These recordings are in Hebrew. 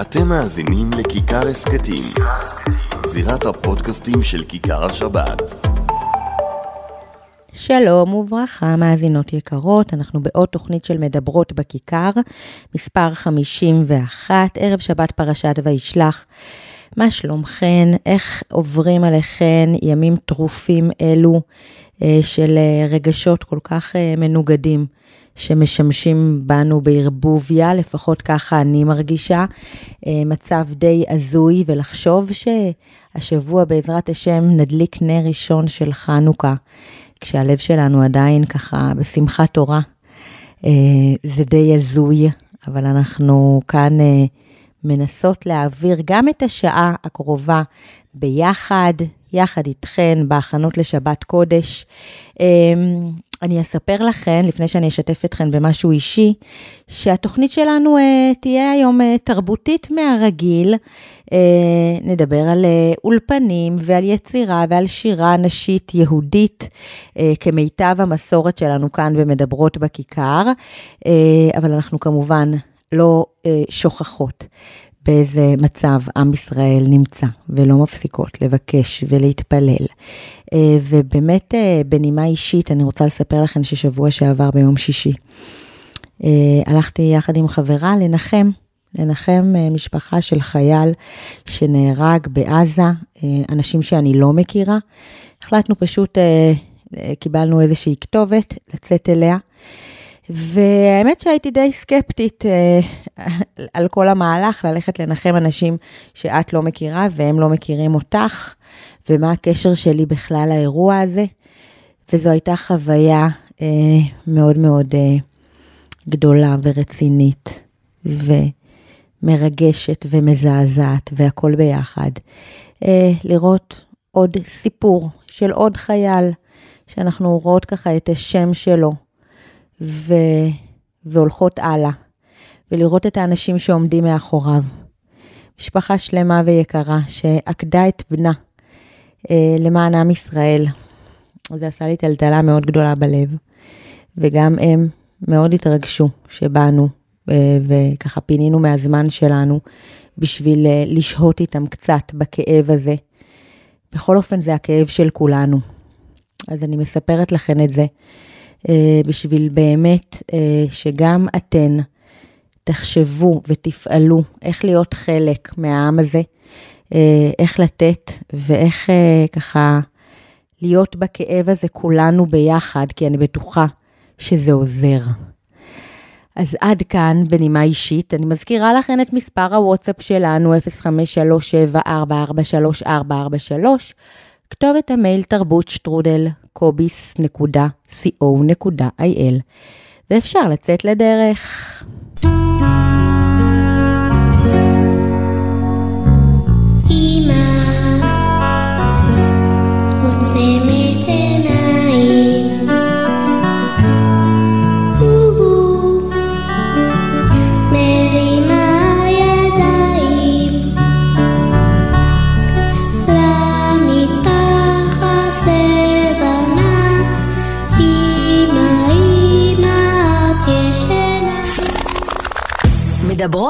אתם מאזינים לכיכר הסכתים, זירת הפודקאסטים של כיכר השבת. שלום וברכה, מאזינות יקרות, אנחנו בעוד תוכנית של מדברות בכיכר, מספר 51, ערב שבת פרשת וישלח. מה שלומכן? איך עוברים עליכן ימים טרופים אלו אה, של אה, רגשות כל כך אה, מנוגדים? שמשמשים בנו בערבוביה, לפחות ככה אני מרגישה. מצב די הזוי, ולחשוב שהשבוע בעזרת השם נדליק נר ראשון של חנוכה, כשהלב שלנו עדיין ככה בשמחת תורה. זה די הזוי, אבל אנחנו כאן מנסות להעביר גם את השעה הקרובה ביחד, יחד איתכן, בהכנות לשבת קודש. אמ, אני אספר לכן, לפני שאני אשתף אתכן במשהו אישי, שהתוכנית שלנו uh, תהיה היום uh, תרבותית מהרגיל. Uh, נדבר על uh, אולפנים ועל יצירה ועל שירה נשית יהודית, uh, כמיטב המסורת שלנו כאן במדברות בכיכר, uh, אבל אנחנו כמובן לא אה, שוכחות באיזה מצב עם ישראל נמצא, ולא מפסיקות לבקש ולהתפלל. אה, ובאמת, אה, בנימה אישית, אני רוצה לספר לכם ששבוע שעבר ביום שישי, אה, הלכתי יחד עם חברה לנחם. לנחם משפחה של חייל שנהרג בעזה, אנשים שאני לא מכירה. החלטנו פשוט, קיבלנו איזושהי כתובת לצאת אליה. והאמת שהייתי די סקפטית אה, על כל המהלך, ללכת לנחם אנשים שאת לא מכירה והם לא מכירים אותך, ומה הקשר שלי בכלל לאירוע הזה. וזו הייתה חוויה אה, מאוד מאוד אה, גדולה ורצינית, ומרגשת ומזעזעת, והכול ביחד. אה, לראות עוד סיפור של עוד חייל, שאנחנו רואות ככה את השם שלו. ו... והולכות הלאה, ולראות את האנשים שעומדים מאחוריו. משפחה שלמה ויקרה שעקדה את בנה אה, למען עם ישראל. זה עשה לי טלטלה מאוד גדולה בלב, וגם הם מאוד התרגשו שבאנו, אה, וככה פינינו מהזמן שלנו בשביל אה, לשהות איתם קצת בכאב הזה. בכל אופן, זה הכאב של כולנו. אז אני מספרת לכם את זה. אה, בשביל באמת אה, שגם אתן תחשבו ותפעלו איך להיות חלק מהעם הזה, אה, איך לתת ואיך ככה להיות בכאב הזה כולנו ביחד, כי אני בטוחה שזה עוזר. אז עד כאן, בנימה אישית, אני מזכירה לכם את מספר הוואטסאפ שלנו, 0537443443, כתובת המייל תרבות שטרודל קוביס.co.il, ואפשר לצאת לדרך.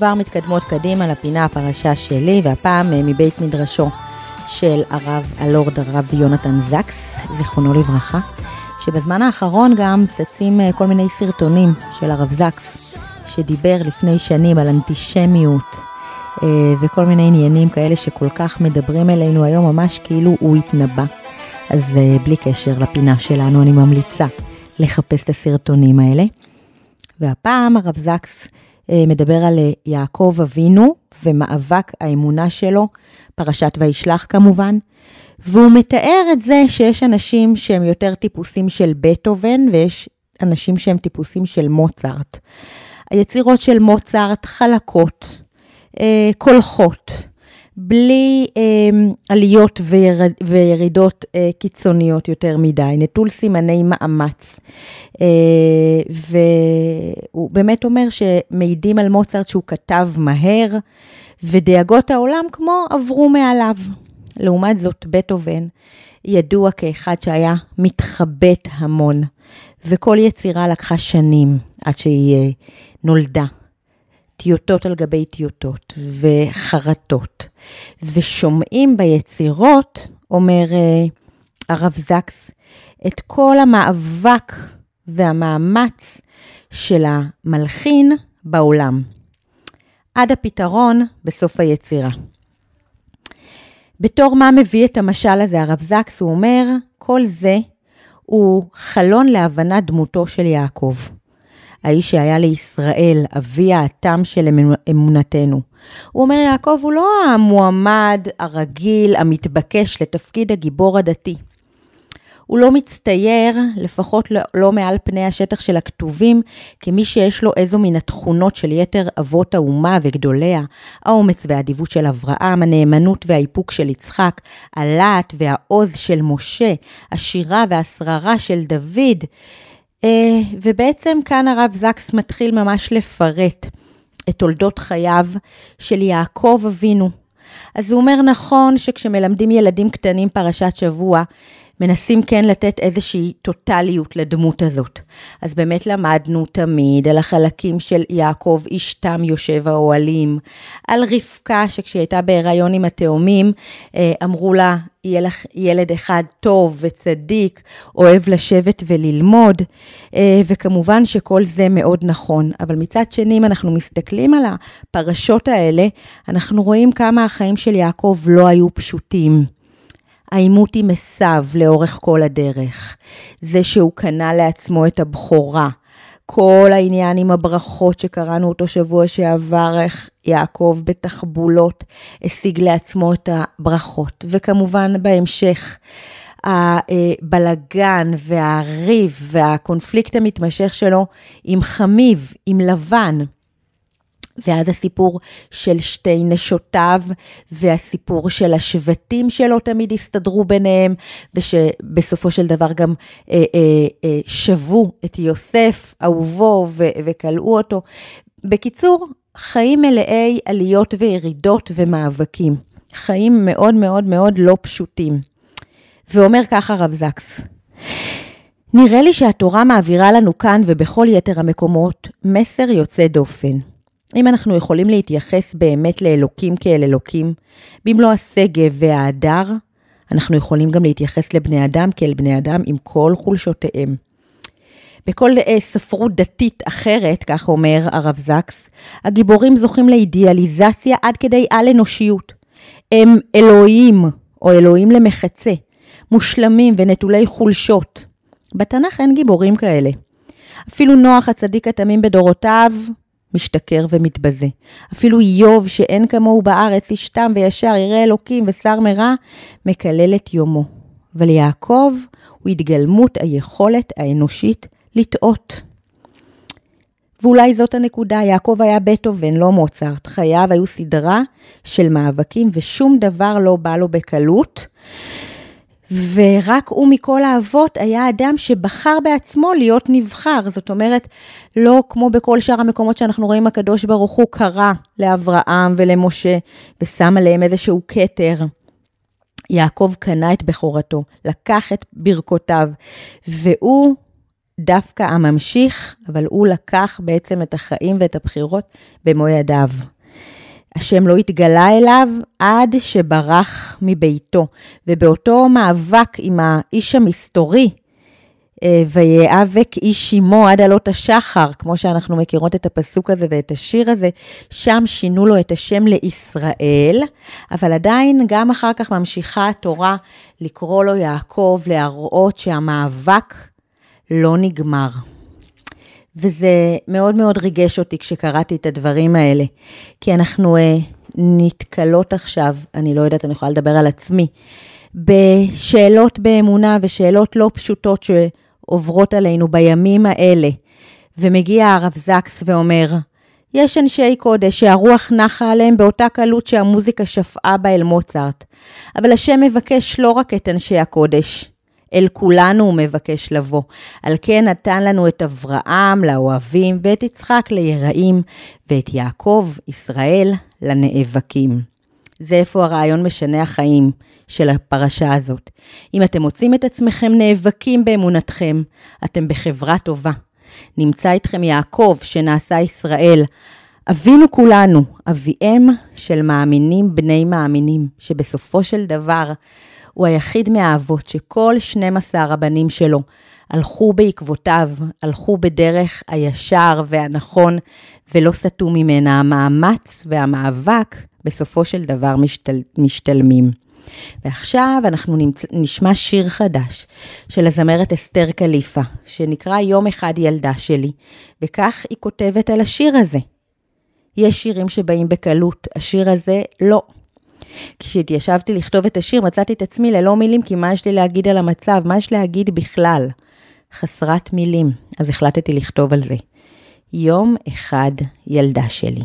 כבר מתקדמות קדימה לפינה הפרשה שלי, והפעם אה, מבית מדרשו של הרב הלורד הרב יונתן זקס, זיכרונו לברכה, שבזמן האחרון גם צצים אה, כל מיני סרטונים של הרב זקס, שדיבר לפני שנים על אנטישמיות אה, וכל מיני עניינים כאלה שכל כך מדברים אלינו היום, ממש כאילו הוא התנבא. אז בלי קשר לפינה שלנו, אני ממליצה לחפש את הסרטונים האלה. והפעם הרב זקס מדבר על אה, יעקב אבינו ומאבק האמונה שלו, פרשת וישלח כמובן, והוא מתאר את זה שיש אנשים שהם יותר טיפוסים של בטהובן ויש אנשים שהם טיפוסים של מוצרט. היצירות של מוצרט חלקות, אה, קולחות, בלי אה, עליות וירד, וירידות אה, קיצוניות יותר מדי, נטול סימני מאמץ. אה, והוא באמת אומר שמעידים על מוצרט שהוא כתב מהר, ודאגות העולם כמו עברו מעליו. לעומת זאת, בטהובן ידוע כאחד שהיה מתחבט המון, וכל יצירה לקחה שנים עד שהיא נולדה. טיוטות על גבי טיוטות וחרטות, ושומעים ביצירות, אומר הרב זקס, את כל המאבק והמאמץ של המלחין בעולם, עד הפתרון בסוף היצירה. בתור מה מביא את המשל הזה הרב זקס, הוא אומר, כל זה הוא חלון להבנת דמותו של יעקב. האיש שהיה לישראל, אבי האתם של אמונתנו. הוא אומר, יעקב הוא לא המועמד הרגיל, המתבקש לתפקיד הגיבור הדתי. הוא לא מצטייר, לפחות לא, לא מעל פני השטח של הכתובים, כמי שיש לו איזו מן התכונות של יתר אבות האומה וגדוליה, האומץ והאדיבות של אברהם, הנאמנות והאיפוק של יצחק, הלהט והעוז של משה, השירה והשררה של דוד. אה, ובעצם כאן הרב זקס מתחיל ממש לפרט את תולדות חייו של יעקב אבינו. אז הוא אומר, נכון שכשמלמדים ילדים קטנים פרשת שבוע, מנסים כן לתת איזושהי טוטליות לדמות הזאת. אז באמת למדנו תמיד על החלקים של יעקב איש תם יושב האוהלים, על רבקה שכשהיא הייתה בהיריון עם התאומים, אה, אמרו לה, יהיה לך ילד אחד טוב וצדיק, אוהב לשבת וללמוד, אה, וכמובן שכל זה מאוד נכון. אבל מצד שני, אם אנחנו מסתכלים על הפרשות האלה, אנחנו רואים כמה החיים של יעקב לא היו פשוטים. העימות עם עשיו לאורך כל הדרך, זה שהוא קנה לעצמו את הבכורה, כל העניין עם הברכות שקראנו אותו שבוע שעבר, איך יעקב בתחבולות השיג לעצמו את הברכות, וכמובן בהמשך. הבלגן והריב והקונפליקט המתמשך שלו עם חמיב, עם לבן. ואז הסיפור של שתי נשותיו, והסיפור של השבטים שלא תמיד הסתדרו ביניהם, ושבסופו של דבר גם אה, אה, אה, שבו את יוסף, אהובו, וכלאו אותו. בקיצור, חיים מלאי עליות וירידות ומאבקים. חיים מאוד מאוד מאוד לא פשוטים. ואומר ככה רב זקס, נראה לי שהתורה מעבירה לנו כאן ובכל יתר המקומות מסר יוצא דופן. אם אנחנו יכולים להתייחס באמת לאלוקים כאל אלוקים, במלוא השגב וההדר, אנחנו יכולים גם להתייחס לבני אדם כאל בני אדם עם כל חולשותיהם. בכל אה, ספרות דתית אחרת, כך אומר הרב זקס, הגיבורים זוכים לאידיאליזציה עד כדי על-אנושיות. הם אלוהים, או אלוהים למחצה, מושלמים ונטולי חולשות. בתנ"ך אין גיבורים כאלה. אפילו נוח הצדיק התמים בדורותיו משתכר ומתבזה. אפילו איוב, שאין כמוהו בארץ, איש תם וישר, ירא אלוקים ושר מרע, מקלל את יומו. אבל יעקב הוא התגלמות היכולת האנושית לטעות. ואולי זאת הנקודה, יעקב היה בטהובן, לא מוצרט. חייו היו סדרה של מאבקים ושום דבר לא בא לו בקלות. ורק הוא מכל האבות היה אדם שבחר בעצמו להיות נבחר. זאת אומרת, לא כמו בכל שאר המקומות שאנחנו רואים, הקדוש ברוך הוא קרא לאברהם ולמשה ושם עליהם איזשהו כתר. יעקב קנה את בכורתו, לקח את ברכותיו, והוא דווקא הממשיך, אבל הוא לקח בעצם את החיים ואת הבחירות במו ידיו. השם לא התגלה אליו עד שברח מביתו. ובאותו מאבק עם האיש המסתורי, אה, ויאבק איש עמו עד עלות השחר, כמו שאנחנו מכירות את הפסוק הזה ואת השיר הזה, שם שינו לו את השם לישראל, אבל עדיין גם אחר כך ממשיכה התורה לקרוא לו יעקב, להראות שהמאבק לא נגמר. וזה מאוד מאוד ריגש אותי כשקראתי את הדברים האלה, כי אנחנו אה, נתקלות עכשיו, אני לא יודעת, אני יכולה לדבר על עצמי, בשאלות באמונה ושאלות לא פשוטות שעוברות עלינו בימים האלה. ומגיע הרב זקס ואומר, יש אנשי קודש שהרוח נחה עליהם באותה קלות שהמוזיקה שפעה בה אל מוצרט. אבל השם מבקש לא רק את אנשי הקודש, אל כולנו הוא מבקש לבוא. על כן נתן לנו את אברהם לאוהבים, ואת יצחק ליראים, ואת יעקב, ישראל, לנאבקים. זה איפה הרעיון משנה החיים של הפרשה הזאת. אם אתם מוצאים את עצמכם נאבקים באמונתכם, אתם בחברה טובה. נמצא איתכם יעקב, שנעשה ישראל. אבינו כולנו, אביהם של מאמינים בני מאמינים, שבסופו של דבר הוא היחיד מהאבות שכל 12 הבנים שלו הלכו בעקבותיו, הלכו בדרך הישר והנכון ולא סטו ממנה. המאמץ והמאבק בסופו של דבר משתל, משתלמים. ועכשיו אנחנו נשמע שיר חדש של הזמרת אסתר קליפה, שנקרא יום אחד ילדה שלי, וכך היא כותבת על השיר הזה. יש שירים שבאים בקלות, השיר הזה לא. כשהתיישבתי לכתוב את השיר, מצאתי את עצמי ללא מילים, כי מה יש לי להגיד על המצב? מה יש להגיד בכלל? חסרת מילים. אז החלטתי לכתוב על זה. יום אחד ילדה שלי.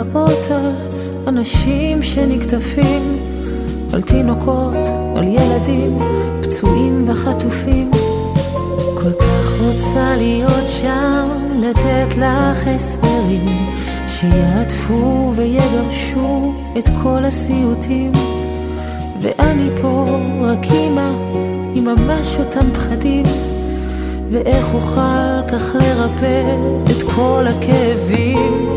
על אנשים שנקטפים, על תינוקות, על ילדים, פצועים וחטופים. כל כך רוצה להיות שם, לתת לך הסברים, שיעטפו ויגרשו את כל הסיוטים. ואני פה רק אימא עם ממש אותם פחדים ואיך אוכל כך לרפא את כל הכאבים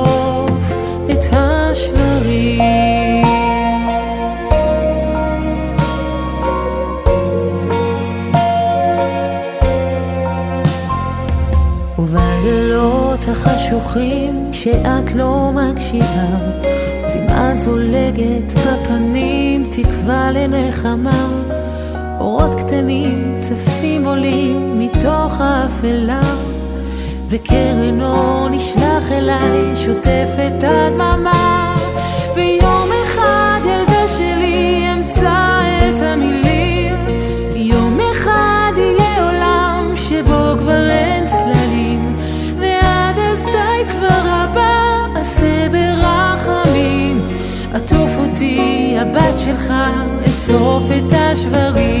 החשוכים שאת לא מקשיבה, דמעה זולגת בפנים, תקווה לנחמה. אורות קטנים צפים עולים מתוך האפלה. וקרן אור נשלח אליי, שוטף את הדממה. אסוף את השברים.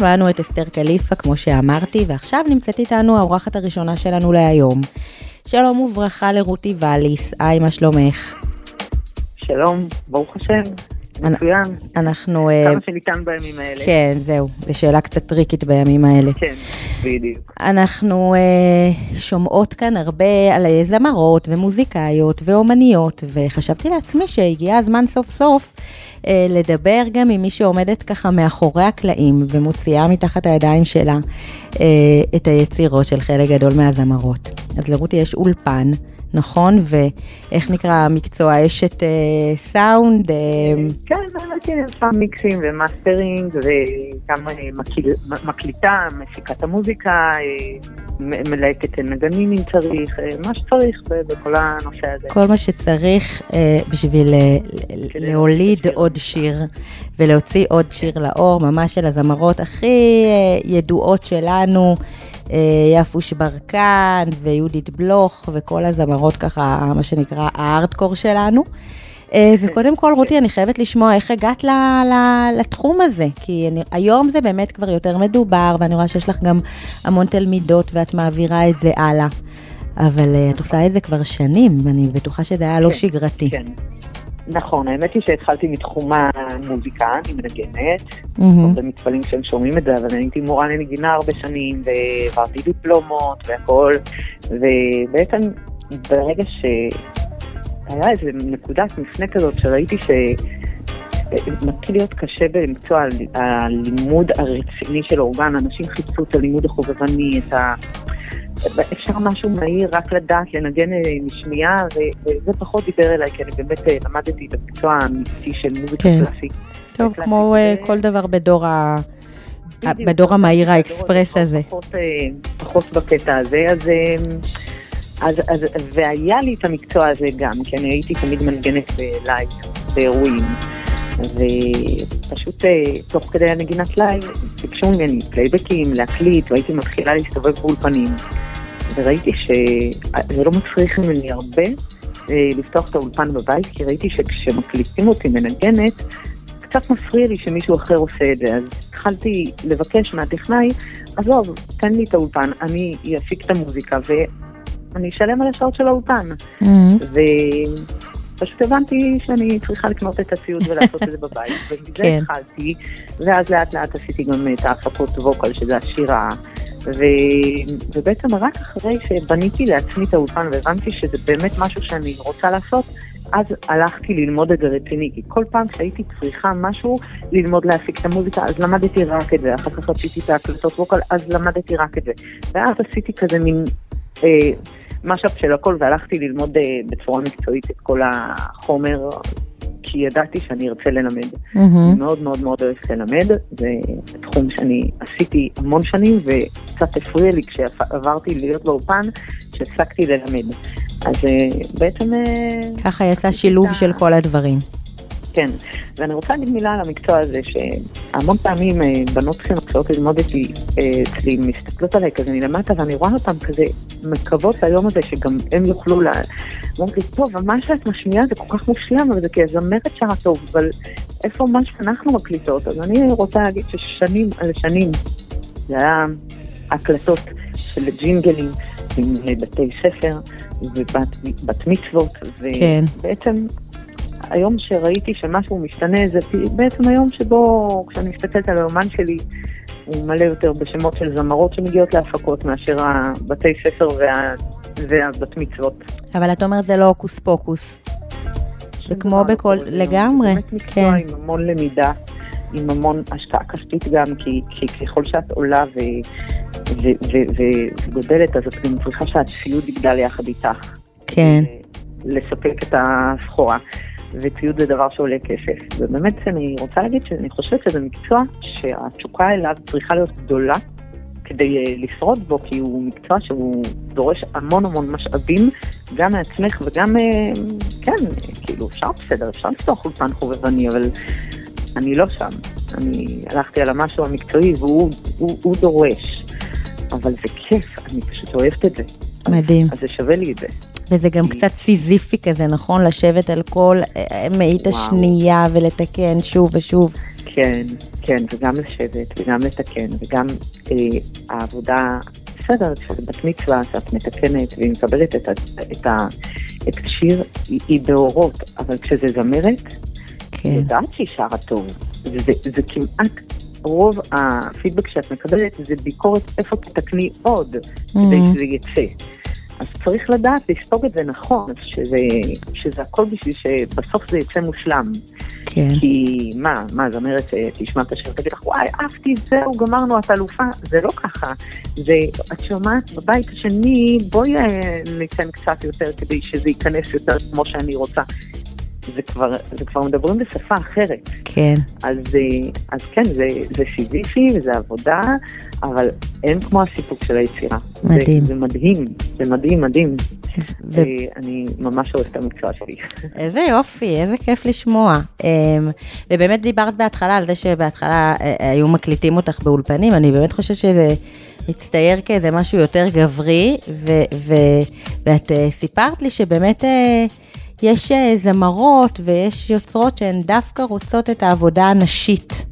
שמענו את אסתר קליפה, כמו שאמרתי, ועכשיו נמצאת איתנו האורחת הראשונה שלנו להיום. שלום וברכה לרותי ואליס, היי, מה שלומך? שלום, ברוך השם, מצוין. אנחנו... אה, כמה שניתן בימים האלה. כן, זהו, זו שאלה קצת טריקית בימים האלה. כן, בדיוק. אנחנו uh, שומעות כאן הרבה על זמרות ומוזיקאיות ואומניות, וחשבתי לעצמי שהגיע הזמן סוף סוף uh, לדבר גם עם מי שעומדת ככה מאחורי הקלעים ומוציאה מתחת הידיים שלה uh, את היצירות של חלק גדול מהזמרות. אז לרותי יש אולפן. נכון? ואיך נקרא המקצוע? אשת אה, סאונד? אה... כן, באמת יש שם מיקסים ומאסטרינג וגם אה, מקיל, מקליטה, מפיקת המוזיקה, אה, מלהקת נגנים אם צריך, אה, מה שצריך בכל הנושא הזה. כל מה שצריך אה, בשביל אה, להוליד עוד שיר ולהוציא עוד שיר לאור, ממש של הזמרות הכי אה, ידועות שלנו. אה, יפוש ברקן ויהודית בלוך וכל הזמרות ככה, מה שנקרא הארדקור שלנו. אה, וקודם כל, רותי, אני חייבת לשמוע איך הגעת ל, ל, לתחום הזה, כי אני, היום זה באמת כבר יותר מדובר, ואני רואה שיש לך גם המון תלמידות ואת מעבירה את זה הלאה. אבל אה, את עושה את זה כבר שנים, ואני בטוחה שזה היה לא כן, שגרתי. כן. נכון, האמת היא שהתחלתי מתחום המוזיקה, אני מנגנת, mm-hmm. במתפעלים שהם שומעים את זה, אבל אני הייתי מורה לנגינה הרבה שנים, ועברתי דיפלומות והכל, ובעצם ברגע שהיה איזו נקודת מפנה כזאת שראיתי ש... מתחיל להיות קשה במקצוע הלימוד הרציני של אורגן, אנשים חיפשו את הלימוד החובבני, את ה... אפשר משהו מהיר, רק לדעת לנגן אה, משמיעה, וזה פחות דיבר אליי, כי אני באמת אה, למדתי את המקצוע האמיתי של מוזיקה כן. קלאסית. טוב, כמו ו... אה, כל דבר בדור ה... בדיוק, בדור המהיר האקספרס הזה. פחות, פחות בקטע הזה, אז, אז, אז, והיה לי את המקצוע הזה גם, כי אני הייתי תמיד מנגנת ב live, באירועים. ופשוט תוך כדי הנגינת live ביקשו ממני פלייבקים, להקליט, והייתי מתחילה להסתובב באולפנים. וראיתי שזה לא מצריך ממני הרבה אה, לפתוח את האולפן בבית, כי ראיתי שכשמקליטים אותי מנגנת, קצת מפריע לי שמישהו אחר עושה את זה. אז התחלתי לבקש מהטכנאי, עזוב, תן לי את האולפן, אני אפיק את המוזיקה ואני אשלם על השעות של האולפן. Mm-hmm. ופשוט הבנתי שאני צריכה לקנות את הציוד ולעשות את זה בבית, ומזה כן. התחלתי, ואז לאט לאט עשיתי גם את ההפקות ווקל, שזה השירה. ו... ובעצם רק אחרי שבניתי לעצמי את האולפן והבנתי שזה באמת משהו שאני רוצה לעשות, אז הלכתי ללמוד את זה רציני, כי כל פעם שהייתי צריכה משהו, ללמוד להפיק את המוזיקה, אז למדתי רק את זה, אחר כך רציתי את ההקלטות ווקל, אז למדתי רק את זה. ואז עשיתי כזה מין אה, משאפ של הכל, והלכתי ללמוד אה, בצורה מקצועית את כל החומר כי ידעתי שאני ארצה ללמד. Mm-hmm. אני מאוד מאוד מאוד אוהבת ללמד, זה תחום שאני עשיתי המון שנים, וקצת הפריע לי כשעברתי להיות באופן, שהפסקתי ללמד. אז אה, בעצם... אה, ככה יצא שילוב של כל הדברים. כן, ואני רוצה להגיד מילה על המקצוע הזה, שהמון פעמים אה, בנות שמתחילות ללמוד אותי אה, אצלי, מסתכלות עליי כזה מלמטה, ואני רואה אותן כזה מקוות ליום הזה שגם הם יוכלו ל... אומרות לי, טוב, מה שאת משמיעה זה כל כך מושלם, אבל זה כי הזמרת שרה טוב, אבל איפה מה שאנחנו מקליטות? אז אני רוצה להגיד ששנים על שנים זה היה הקלטות של ג'ינגלים עם בתי ספר ובת מצוות, כן. היום שראיתי שמשהו משתנה, זה בעצם היום שבו, כשאני מסתכלת על האומן שלי, הוא מלא יותר בשמות של זמרות שמגיעות להפקות מאשר הבתי ספר וה, והבת מצוות. אבל את אומרת זה לא הוקוס פוקוס. וכמו בכל, לגמרי, כן. באמת מקצוע עם המון למידה, עם המון השקעה כספית גם, כי, כי ככל שאת עולה ו, ו, ו, וגודלת, אז את גם צריכה שהציוד יגדל יחד איתך. כן. לספק את הסחורה. וציוד זה דבר שעולה כסף. ובאמת אני רוצה להגיד שאני חושבת שזה מקצוע שהתשוקה אליו צריכה להיות גדולה כדי uh, לשרוד בו, כי הוא מקצוע שהוא דורש המון המון משאבים, גם מעצמך וגם, uh, כן, כאילו אפשר בסדר, אפשר לפתוח אולפן חובבני, אבל אני לא שם. אני הלכתי על המשהו המקצועי והוא הוא, הוא דורש. אבל זה כיף, אני פשוט אוהבת את זה. מדהים. אז, אז זה שווה לי את זה. וזה גם קצת סיזיפי כזה, נכון? לשבת על כל אה, מאית השנייה ולתקן שוב ושוב. כן, כן, וגם לשבת, וגם לתקן, וגם אה, העבודה, בסדר, כשאת בת מצווה, שאת מתקנת והיא מקבלת את, את, את השיר, היא, היא באורות, אבל כשזה זמרת, כן. היא יודעת שהיא שרה טוב. זה, זה כמעט רוב הפידבק שאת מקבלת זה ביקורת איפה תתקני עוד, כדי Mhm. שזה יצא. אז צריך לדעת לספוג את זה נכון, שזה, שזה הכל בשביל שבסוף זה יצא מושלם. כן. כי מה, מה, זמרת אה, תשמע את השיר, תגיד לך, וואי, עפתי, זהו, גמרנו, את אלופה. זה לא ככה. זה, את שומעת בבית השני, בואי אה, ניתן קצת יותר כדי שזה ייכנס יותר כמו שאני רוצה. זה כבר, זה כבר מדברים בשפה אחרת. כן. אז, אה, אז כן, זה, זה סיזיפי וזה עבודה, אבל אין כמו הסיפוק של היצירה. מדהים. זה, זה מדהים, זה מדהים, מדהים. ו- אה, אני ממש אוהבת את המקצוע שלי. איזה יופי, איזה כיף לשמוע. אמ, ובאמת דיברת בהתחלה על זה שבהתחלה אה, היו מקליטים אותך באולפנים, אני באמת חושבת שזה מצטייר כאיזה משהו יותר גברי, ו- ו- ואת סיפרת לי שבאמת אה, יש אה, זמרות ויש יוצרות שהן דווקא רוצות את העבודה הנשית.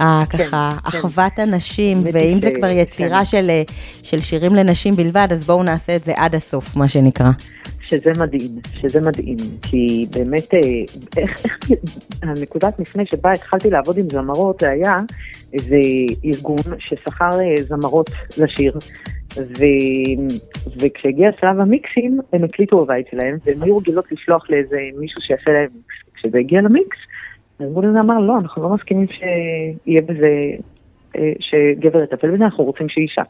אה, ככה, כן. אחוות הנשים, ואם זה כבר יצירה כן. של, אה, של שירים לנשים בלבד, אז בואו נעשה את זה עד הסוף, מה שנקרא. שזה מדהים, שזה מדהים, כי באמת, איך, איך, הנקודת מפנה שבה התחלתי לעבוד עם זמרות, זה היה איזה ארגון ששכר זמרות לשיר, ו, וכשהגיע שלב המיקסים, הם הקליטו בבית שלהם, והם היו רגילות לשלוח לאיזה מישהו שיעשה להם מיקס. כשזה הגיע למיקס, הארגון הזה אמר, לא, אנחנו לא מסכימים שיהיה בזה, אה, שגבר יטפל בזה, אנחנו רוצים שאישה.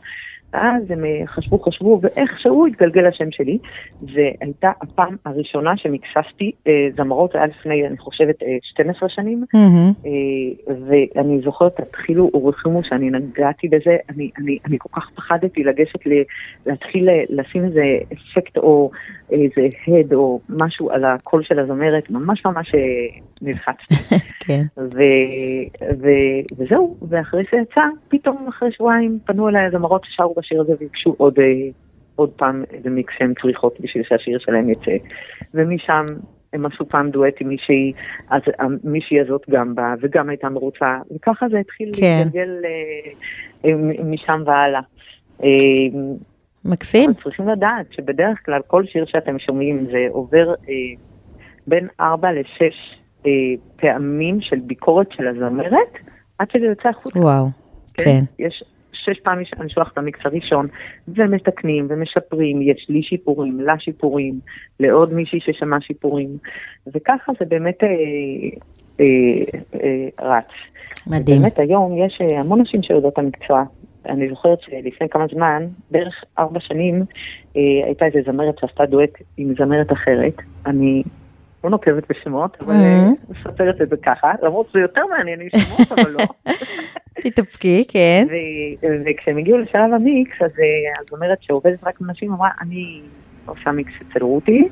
ואז הם אה, חשבו, חשבו, ואיכשהו התגלגל השם שלי, והייתה הפעם הראשונה שמקססתי אה, זמרות, היה לפני, אני חושבת, אה, 12 שנים, מהמם. אה, ואני זוכרת, התחילו ורחימו שאני נגעתי בזה, אני, אני, אני כל כך פחדתי לגשת, ל, להתחיל אה, לשים איזה אפקט או איזה הד או משהו על הקול של הזמרת, ממש ממש אה, נלחצתי. כן. ו, ו, וזהו, ואחרי זה יצא, פתאום אחרי שבועיים פנו אליי הזמרות ששרו בשיר הזה וביקשו עוד, אה, עוד פעם איזה מיקס שהן צריכות בשביל שהשיר שלהם יצא. ומשם הם עשו פעם דואט עם מישהי, אז מישהי הזאת גם באה וגם הייתה מרוצה, וככה זה התחיל כן. להתגלגל אה, אה, משם והלאה. אה, מקסים. אבל צריכים לדעת שבדרך כלל כל שיר שאתם שומעים זה עובר אה, בין 4 ל-6 אה, פעמים של ביקורת של הזמרת, עד שזה יוצא החוצה. וואו. כן. יש שש פעמים שאני שולחת את המיקס הראשון, ומתקנים ומשפרים, יש לי שיפורים, לה שיפורים, לעוד מישהי ששמע שיפורים, וככה זה באמת אה, אה, אה, רץ. מדהים. באמת היום יש אה, המון נשים שיודעות את המקצוע. אני זוכרת שלפני כמה זמן, בערך ארבע שנים, אה, הייתה איזה זמרת שעשתה דואט עם זמרת אחרת. אני לא נוקבת בשמות, אבל אה, מספרת את זה ככה, למרות שזה יותר מעניין עם שמות, אבל לא. תתאפקי, כן. וכשהם הגיעו לשלב המיקס, אז אה, הזמרת שעובדת רק עם נשים אמרה, אני עושה מיקס אצל רותי,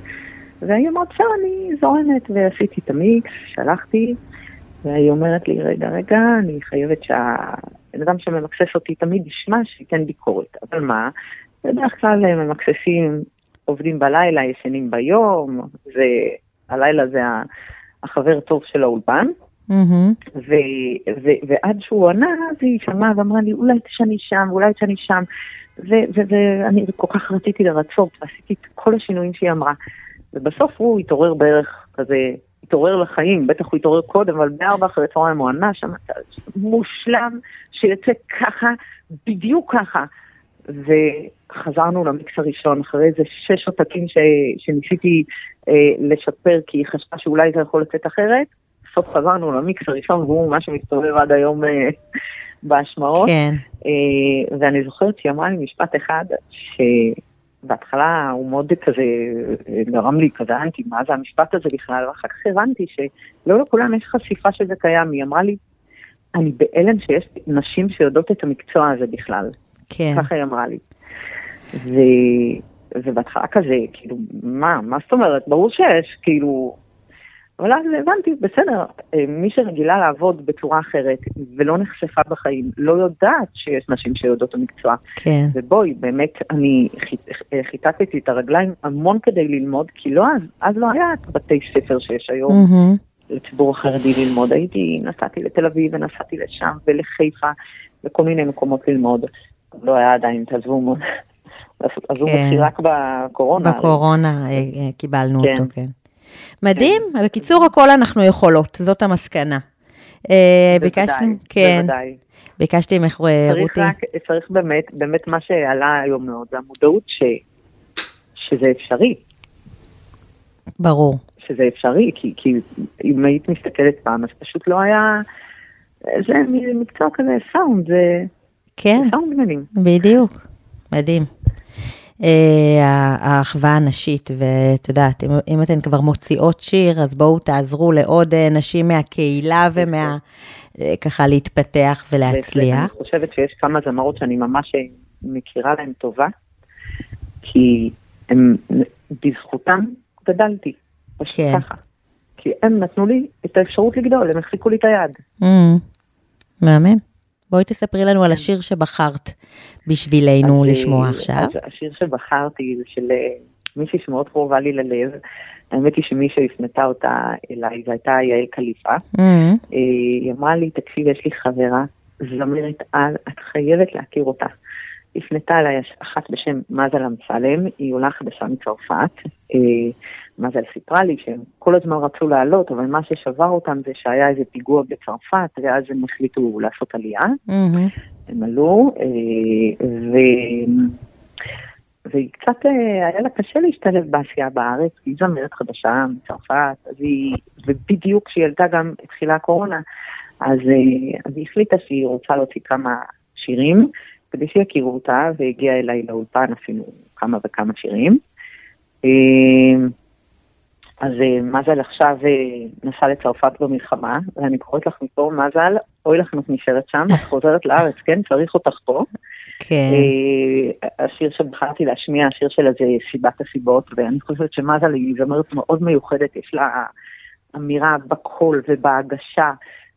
והיא אמרה, בסדר, אני זורמת, ועשיתי את המיקס, שלחתי, והיא אומרת לי, רגע, רגע, אני חייבת שהבן אדם שממקסס אותי תמיד ישמע שייתן ביקורת. אבל מה, בדרך כלל ממקססים, עובדים בלילה, ישנים ביום, והלילה זה החבר טוב של האולפן. מהמם. ו- ו- ועד שהוא ענה, אז היא שמעה ואמרה לי, אולי תשני שם, אולי תשני שם. ו- ו- ואני כל כך רציתי לרצות, ועשיתי את כל השינויים שהיא אמרה. ובסוף הוא התעורר בערך כזה, התעורר לחיים, בטח הוא התעורר קודם, אבל בארבע אחרי צהריים הוא ענה שם, מושלם, שיצא ככה, בדיוק ככה. וחזרנו למיקס הראשון, אחרי איזה שש עותקים ש- שניסיתי אה, לשפר, כי היא חשבה שאולי זה יכול לצאת אחרת. בסוף חזרנו למיקס הראשון, והוא מה שמסתובב עד היום אה, בהשמעות. כן. אה, ואני זוכרת שהיא אמרה לי משפט אחד, שבהתחלה הוא מאוד כזה, אה, גרם לי כזה אנטי, מה זה המשפט הזה בכלל, ואחר כך הבנתי שלא לכולם יש חשיפה שזה קיים. היא אמרה לי, אני בהלם שיש נשים שיודעות את המקצוע הזה בכלל. כן. ככה היא אמרה לי. ו... ובהתחלה כזה, כאילו, מה, מה זאת אומרת? ברור שיש, כאילו... אבל אז הבנתי, בסדר, אה, מי שרגילה לעבוד בצורה אחרת ולא נחשפה בחיים, לא יודעת שיש נשים שיודעות את המקצוע. כן. ובואי, באמת, אני אה, חיטטתי את הרגליים המון כדי ללמוד, כי לא אז, אז לא היה את בתי ספר שיש היום. מהמם. לציבור החרדי ללמוד. הייתי, נסעתי לתל אביב ונסעתי לשם ולחיפה, וכל מיני מקומות ללמוד. לא היה עדיין, תעזבו, עזבו כן. אותי רק בקורונה. בקורונה אה, קיבלנו כן. אותו, כן. מדהים, בקיצור, הכל אנחנו יכולות, זאת המסקנה. אה, בוודאי, ביקשנו, כן, בוודאי. ביקשתי ממך, אה, רותי. רק, צריך באמת, באמת מה שעלה היום מאוד, זה המודעות ש, שזה אפשרי, ברור. שזה אפשרי, כי, כי אם היית מסתכלת פעם, אז פשוט לא היה, זה מקצוע כזה, סאונד, זה כן, סאונדמנים. בדיוק, מדהים. אה, האחווה הנשית, ואת יודעת, אם, אם אתן כבר מוציאות שיר, אז בואו תעזרו לעוד אה, נשים מהקהילה ומה... אה, ככה להתפתח אני ולהצליח. חושבת שיש כמה זמרות שאני ממש מכירה להן טובה, כי הם, בזכותם גדלתי, פשוט כן. ככה. כי הם נתנו לי את האפשרות לגדול, הם החזיקו לי את היד. Mm, מהמם. בואי תספרי לנו על השיר שבחרת בשבילנו אז, לשמוע אה, עכשיו. אז השיר שבחרתי זה של אה, מישהי שמאוד קרובה לי ללב. האמת היא שמי שהפנתה אותה אליי, זו הייתה יעל קליפה. Mm, אה, היא אמרה לי, תקשיב, יש לי חברה, זמרת על, את חייבת להכיר אותה. הפנתה אליי אחת בשם מזל אמסלם, היא עולה חדשה מצרפת. אה, מזל סיפרה לי שהם כל הזמן רצו לעלות, אבל מה ששבר אותם זה שהיה איזה פיגוע בצרפת, ואז הם החליטו לעשות עלייה. הם עלו, אה, ו... והיא קצת, אה, היה לה קשה להשתלב בעשייה בארץ, היא זמרת חדשה מצרפת, אז היא, ובדיוק כשהיא עלתה גם התחילה הקורונה, אז, אז היא החליטה שהיא רוצה להוציא כמה שירים, כדי שיכירו אותה, והגיעה אליי לאולפן, עשינו כמה וכמה שירים. אה, אז אה, מזל עכשיו אה, נסע לצרפת במלחמה, ואני קוראת לך מפה, מזל, אוי לך אם את נשארת שם, את חוזרת לארץ, כן? צריך אותך פה. כן, השיר שבחרתי להשמיע, השיר שלה זה סיבת הסיבות, ואני חושבת שמזל היא זמרת מאוד מיוחדת, יש לה אמירה בקול ובהגשה.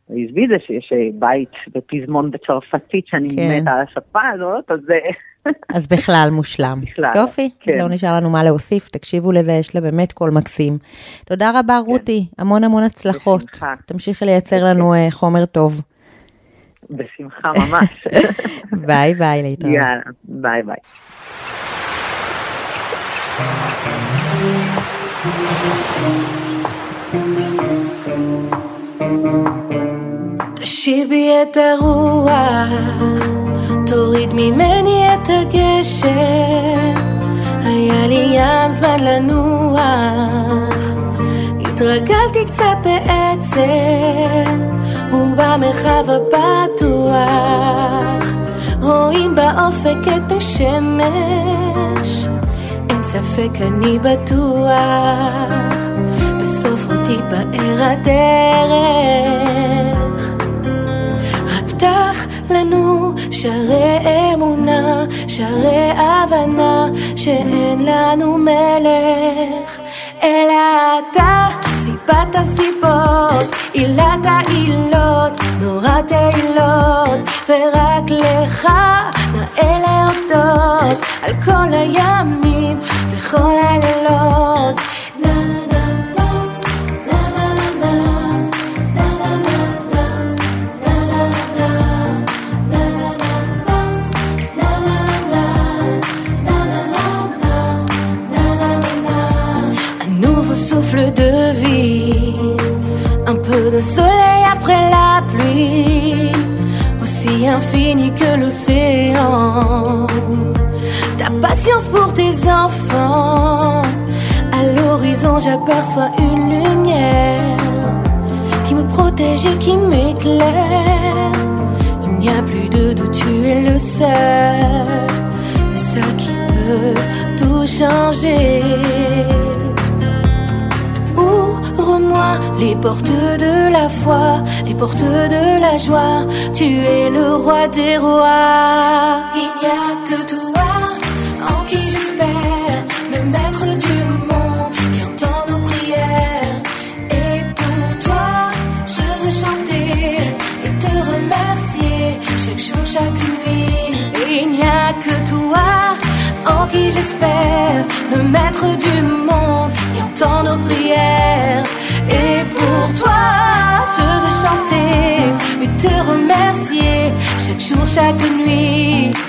עזבי את זה שיש בית בפזמון בצרפתית שאני כן. מתה על השפה הזאת, אז אה, אז בכלל מושלם. בכלל, יופי, כן. לא נשאר לנו מה להוסיף, תקשיבו לזה, יש לה באמת קול מקסים. תודה רבה, רותי, המון המון הצלחות. בשמחה. תמשיכי לייצר לנו אה, חומר טוב. בשמחה ממש. ביי ביי, להתראות. יאללה, ביי ביי. תשיב בי את הרוח, תוריד ממני את הגשם. היה לי ים זמן לנוח, התרגלתי קצת בעצם, ובמרחב הבטוח, רואים באופק את השמש, אין ספק אני בטוח, בסוף עוד תתבאר הדרך. לנו מלך, אלא אתה, סיבת הסיבות, עילת העילות, נורא תהילות, ורק לך נאה להודות על כל הימים וכל הלילות. De soleil après la pluie, aussi infini que l'océan. Ta patience pour tes enfants, à l'horizon j'aperçois une lumière qui me protège et qui m'éclaire. Il n'y a plus de doute, tu es le seul, le seul qui peut tout changer. Les portes de la foi, les portes de la joie. Tu es le roi des rois. Il n'y a que toi en qui j'espère, le maître du monde qui entend nos prières. Et pour toi, je veux chanter et te remercier chaque jour, chaque nuit. Il n'y a que toi en qui j'espère, le maître du te remercier chaque jour, chaque nuit.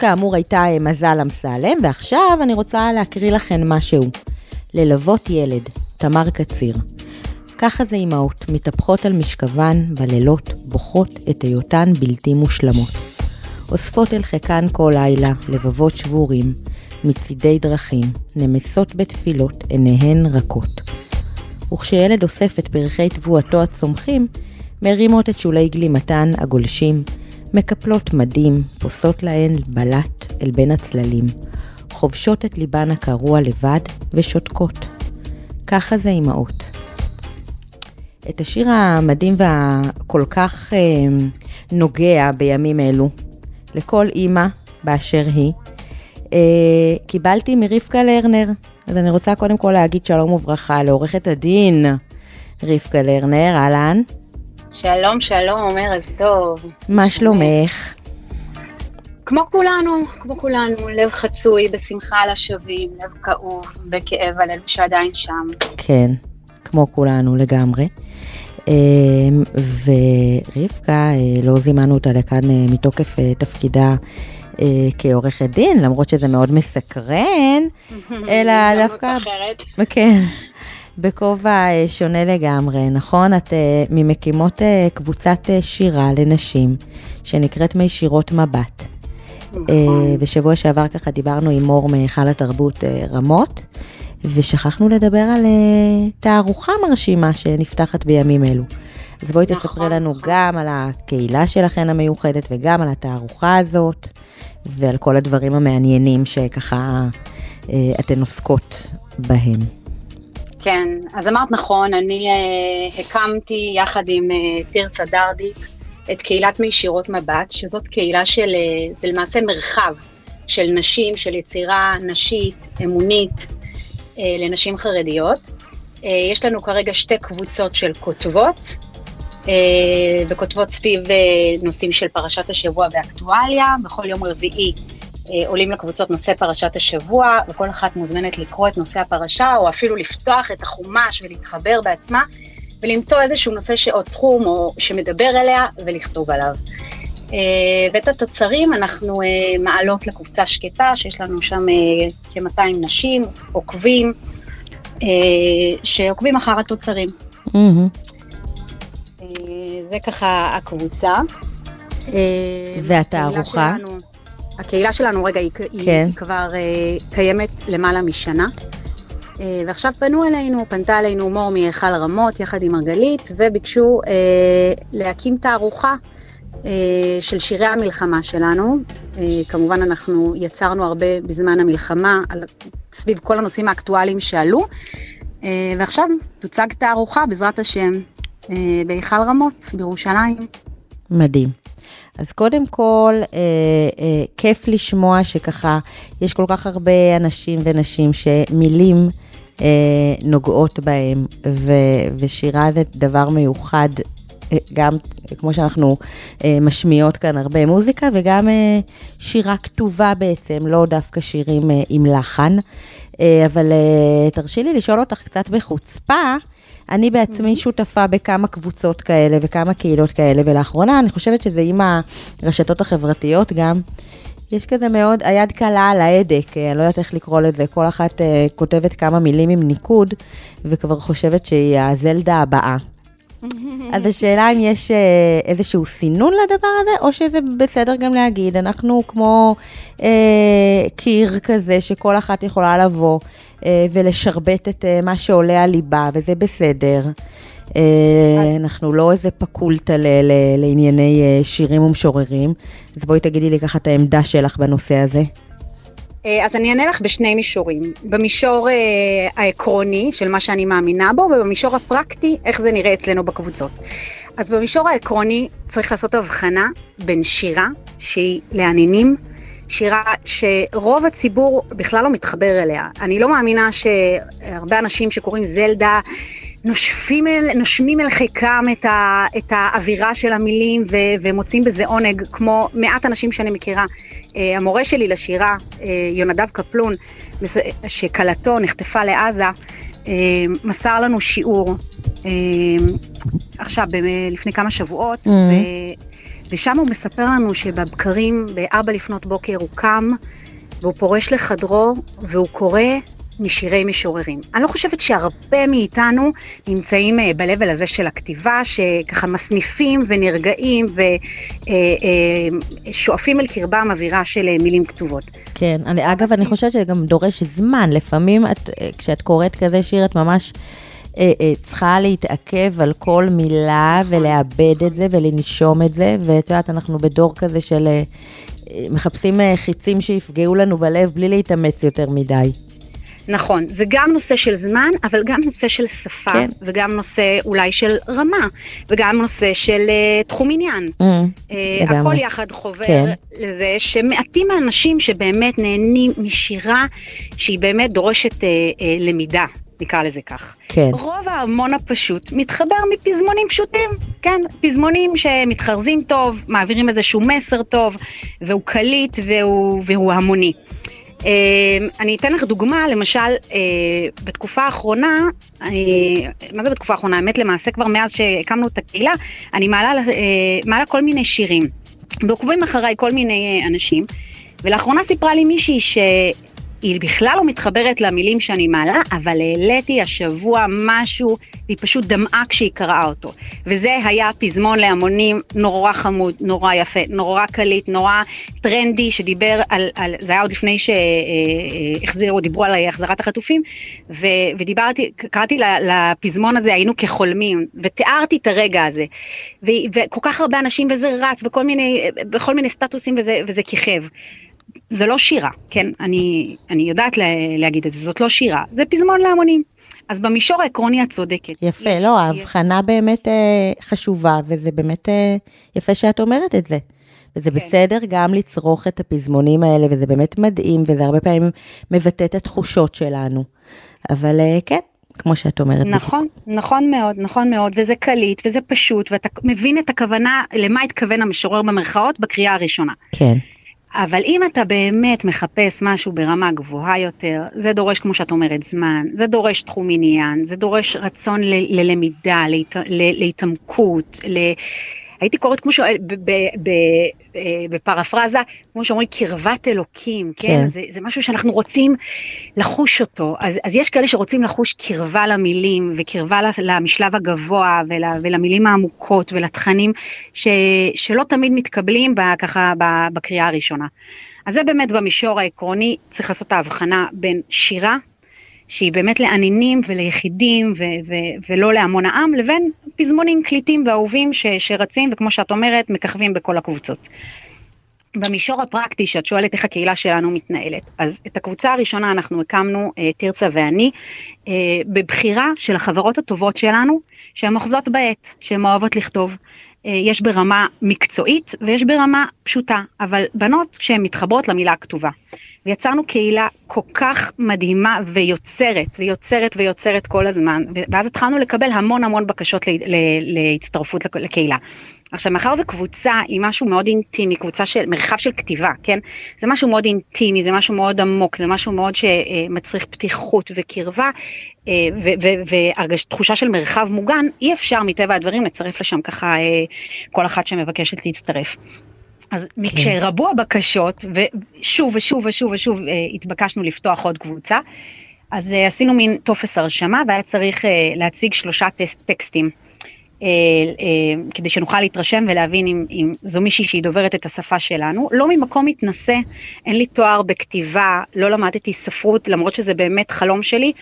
כאמור הייתה אה, מזל אמסלם, ועכשיו אני רוצה להקריא לכם משהו. ללוות ילד, תמר קציר. ככה זה אמהות, מתהפכות על משכבן בלילות, בוכות את היותן בלתי מושלמות. אוספות אל חיקן כל לילה, לבבות שבורים, מצידי דרכים, נמסות בתפילות, עיניהן רכות. וכשילד אוסף את פרחי תבואתו הצומחים, מרימות את שולי גלימתן הגולשים, מקפלות מדים, פוסות להן בלט אל בין הצללים, חובשות את ליבן הקרוע לבד ושותקות. ככה זה אימהות. את השיר המדהים והכל כך אה, נוגע בימים אלו, לכל אימא באשר היא, אה, קיבלתי מרבקה לרנר. אז אני רוצה קודם כל להגיד שלום וברכה לעורכת הדין רבקה לרנר, אהלן. שלום, שלום, ערב טוב. מה שלומך? כמו כולנו, כמו כולנו, לב חצוי, בשמחה על השבים, לב כאוב, בכאב הלב שעדיין שם. כן, כמו כולנו לגמרי. אמ, ורבקה, אה, לא זימנו אותה לכאן אה, מתוקף אה, תפקידה כעורכת דין, למרות שזה מאוד מסקרן, אלא דווקא... כן. בכובע שונה לגמרי, נכון? את ממקימות קבוצת שירה לנשים, שנקראת מישירות מבט. נכון. בשבוע שעבר ככה דיברנו עם מור מהיכל התרבות רמות, ושכחנו לדבר על תערוכה מרשימה שנפתחת בימים אלו. אז בואי נכון, תספרי לנו נכון. גם על הקהילה שלכן המיוחדת וגם על התערוכה הזאת, ועל כל הדברים המעניינים שככה אתן עוסקות בהם. כן, אז אמרת נכון, אני uh, הקמתי יחד עם uh, תרצה דרדיק את קהילת מישירות מבט, שזאת קהילה של, uh, זה למעשה מרחב של נשים, של יצירה נשית, אמונית, אה, לנשים חרדיות. אה, יש לנו כרגע שתי קבוצות של כותבות, אה, וכותבות סביב נושאים של פרשת השבוע ואקטואליה. בכל יום רביעי עולים לקבוצות נושא פרשת השבוע, וכל אחת מוזמנת לקרוא את נושא הפרשה, או אפילו לפתוח את החומש ולהתחבר בעצמה, ולמצוא איזשהו נושא או תחום או שמדבר אליה ולכתוב עליו. ואת התוצרים אנחנו מעלות לקבוצה שקטה, שיש לנו שם כ-200 נשים, עוקבים, שעוקבים אחר התוצרים. זה ככה הקבוצה. והתערוכה? הקהילה שלנו, רגע, היא, כן. היא כבר uh, קיימת למעלה משנה. Uh, ועכשיו פנו אלינו, פנתה אלינו מור מהיכל רמות יחד עם מרגלית, וביקשו uh, להקים תערוכה אה, של שירי המלחמה שלנו. אה, כמובן אנחנו יצרנו הרבה בזמן המלחמה, סביב כל הנושאים האקטואליים שעלו, אה, ועכשיו תוצג תערוכה בעזרת השם בהיכל רמות בירושלים. מדהים. אז קודם כל, אה, אה, כיף לשמוע שככה יש כל כך הרבה אנשים ונשים שמילים אה, נוגעות בהם, ו, ושירה זה דבר מיוחד גם כמו שאנחנו אה, משמיעות כאן הרבה מוזיקה, וגם אה, שירה כתובה בעצם, לא דווקא שירים אה, עם לחן. אבל תרשי לי לשאול אותך קצת בחוצפה. אני בעצמי שותפה בכמה קבוצות כאלה וכמה קהילות כאלה, ולאחרונה אני חושבת שזה עם הרשתות החברתיות גם. יש כזה מאוד, היד קלה על ההדק, אני לא יודעת איך לקרוא לזה, כל אחת כותבת כמה מילים עם ניקוד, וכבר חושבת שהיא הזלדה הבאה. אז השאלה אם יש אה, איזשהו סינון לדבר הזה, או שזה בסדר גם להגיד, אנחנו כמו אה, קיר כזה שכל אחת יכולה לבוא אה, ולשרבט את אה, מה שעולה על ליבה, וזה בסדר. אה, אנחנו לא איזה פקולטה ל- ל- לענייני אה, שירים ומשוררים, אז בואי תגידי לי ככה את העמדה שלך בנושא הזה. אה, אז אני אענה לך בשני מישורים. במישור אה, העקרוני של מה שאני מאמינה בו, ובמישור הפרקטי, איך זה נראה אצלנו בקבוצות. אז במישור העקרוני צריך לעשות הבחנה בין שירה, שהיא לעניינים, שירה שרוב הציבור בכלל לא מתחבר אליה. אני לא מאמינה שהרבה אנשים שקוראים זלדה נושפים אל, נושמים אל חיקם את, ה, את האווירה של המילים ו, ומוצאים בזה עונג, כמו מעט אנשים שאני מכירה. Uh, המורה שלי לשירה, uh, יונדב קפלון, שכלתו נחטפה לעזה, uh, מסר לנו שיעור uh, עכשיו, ב- לפני כמה שבועות, Mhm. ו, ושם הוא מספר לנו שבבקרים, בארבע לפנות בוקר, הוא קם והוא פורש לחדרו והוא קורא משירי משוררים. אני לא חושבת שהרבה מאיתנו נמצאים אה, ב-level הזה של הכתיבה, שככה מסניפים ונרגעים ושואפים אל קרבם אווירה של אה, מילים כתובות. כן, אני, אגב, אני חושבת שזה גם דורש זמן. לפעמים את, אה, כשאת קוראת כזה שיר, את ממש אה, אה, צריכה להתעכב על כל מילה ולאבד את זה ולנשום את זה, ואת יודעת, אנחנו בדור כזה של אה, אה, מחפשים אה, חיצים שיפגעו לנו בלב בלי להתאמץ יותר מדי. נכון, זה גם נושא של זמן, אבל גם נושא של שפה, כן. וגם נושא אולי של רמה, וגם נושא של uh, תחום עניין. Mm, Uh, לגמרי. הכל יחד חובר כן. לזה שמעטים מהאנשים שבאמת נהנים משירה שהיא באמת דורשת uh, uh, למידה, נקרא לזה כך. כן. רוב ההמון הפשוט מתחבר מפזמונים פשוטים, כן, פזמונים שמתחרזים טוב, מעבירים איזשהו מסר טוב, והוא קליט והוא, והוא המוני. אה, אני אתן לך דוגמה, למשל, אה, בתקופה האחרונה, אה, מה זה בתקופה האחרונה? האמת למעשה כבר מאז שהקמנו את הקהילה, אני מעלה, אה, מעלה כל מיני שירים, ועוקבים אחריי כל מיני אנשים, ולאחרונה סיפרה לי מישהי שהיא בכלל לא מתחברת למילים שאני מעלה, אבל העליתי השבוע משהו, והיא פשוט דמעה כשהיא קראה אותו. וזה היה פזמון להמונים נורא חמוד, נורא יפה, נורא קליט, נורא טרנדי, שדיבר על, על זה היה עוד לפני שהחזירו, דיברו על החזרת החטופים, ו, ודיברתי, קראתי לפזמון הזה, היינו כחולמים, ותיארתי את הרגע הזה. ו, וכל כך הרבה אנשים, וזה רץ, וכל מיני, בכל מיני סטטוסים, וזה, וזה כיכב. זה לא שירה, כן? אני, אני יודעת לה, להגיד את זה, זאת לא שירה, זה פזמון להמונים. אז במישור העקרוני את צודקת. יפה, יש- לא, ההבחנה באמת אה, חשובה, וזה באמת אה, יפה שאת אומרת את זה. וזה כן. בסדר גם לצרוך את הפזמונים האלה, וזה באמת מדהים, וזה הרבה פעמים מבטא את התחושות שלנו. אבל אה, כן, כמו שאת אומרת. בדיוק. נכון, נכון מאוד, נכון מאוד, וזה קליט, וזה פשוט, ואתה מבין את הכוונה, למה התכוון המשורר במרכאות בקריאה הראשונה. כן, אבל אם אתה באמת מחפש משהו ברמה גבוהה יותר, זה דורש, כמו שאת אומרת, זמן, זה דורש תחום עניין, זה דורש רצון ללמידה, להת- להתעמקות, ל... הייתי קוראת כמו ש... ב- ב- ב- אה, בפרפרזה, כמו שאומרים, קרבת אלוקים, כן? כן. זה, זה משהו שאנחנו רוצים לחוש אותו. אז, אז יש כאלה שרוצים לחוש קרבה למילים, וקרבה למשלב הגבוה, ול, ולמילים העמוקות, ולתכנים ש, שלא תמיד מתקבלים ב, ככה ב, בקריאה הראשונה. אז זה באמת במישור העקרוני, צריך לעשות את ההבחנה בין שירה, שהיא באמת לעניינים וליחידים ו- ו- ולא להמון העם, לבין פזמונים קליטים ואהובים ש- שרצים, וכמו שאת אומרת, מככבים בכל הקבוצות. במישור הפרקטי, שאת שואלת איך הקהילה שלנו מתנהלת, אז את הקבוצה הראשונה אנחנו הקמנו, אה, תרצה ואני, אה, בבחירה של החברות הטובות שלנו, שהן אוחזות בעט, שהן אוהבות לכתוב. אה, יש ברמה מקצועית ויש ברמה פשוטה, אבל בנות שהן מתחברות למילה הכתובה. ויצרנו קהילה כל כך מדהימה ויוצרת, ויוצרת ויוצרת כל הזמן, ואז התחלנו לקבל המון המון בקשות להצטרפות לק- לקהילה. עכשיו, מאחר וקבוצה היא משהו מאוד אינטימי, קבוצה של מרחב של כתיבה, כן? זה משהו מאוד אינטימי, זה משהו מאוד עמוק, זה משהו מאוד שמצריך פתיחות וקרבה, ותחושה של מרחב מוגן, אי אפשר מטבע הדברים לצרף לשם ככה אה, כל אחת שמבקשת להצטרף. אז כן. כשרבו הבקשות, ושוב ושוב ושוב ושוב אה, התבקשנו לפתוח עוד קבוצה, אז אה, עשינו מין טופס הרשמה והיה צריך אה, להציג שלושה טס- טקסטים. אה, אה, כדי שנוכל להתרשם ולהבין אם, אם זו מישהי שהיא דוברת את השפה שלנו. לא ממקום מתנשא, אין לי תואר בכתיבה, לא למדתי ספרות, למרות שזה באמת חלום שלי.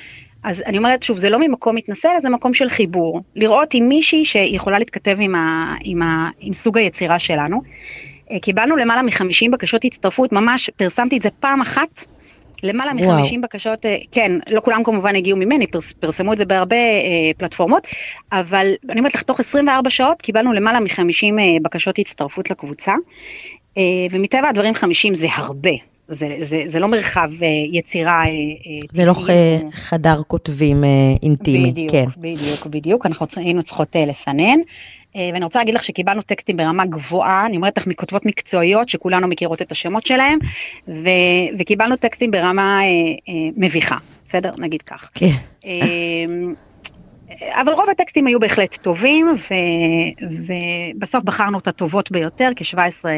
אז אני אומרת שוב, זה לא ממקום מתנשא, אלא זה מקום של חיבור. לראות עם מישהי שיכולה להתכתב עם, ה, עם, ה, עם סוג היצירה שלנו. אה, קיבלנו למעלה מ-50 בקשות הצטרפות, ממש פרסמתי את זה פעם אחת. למעלה מ-50 בקשות, אה, כן, לא כולם כמובן הגיעו ממני, פרס, פרסמו את זה בהרבה אה, פלטפורמות, אבל אני אומרת לך, תוך 24 שעות קיבלנו למעלה מ-50 אה, בקשות הצטרפות לקבוצה, אה, ומטבע הדברים 50 זה הרבה, זה, זה, זה לא מרחב אה, יצירה. אה, זה לא חדר כותבים אה, אינטימי, בדיוק, כן. בדיוק, בדיוק, אנחנו היינו צריכות אה, לסנן. אה, ואני רוצה להגיד לך שקיבלנו טקסטים ברמה גבוהה, אני אומרת לך מכותבות מקצועיות שכולנו מכירות את השמות שלהם, ו- וקיבלנו טקסטים ברמה אה, אה, מביכה, בסדר? נגיד כך. כן. אה, אבל רוב הטקסטים היו בהחלט טובים, ו, ובסוף בחרנו את הטובות ביותר, כ-17 אה,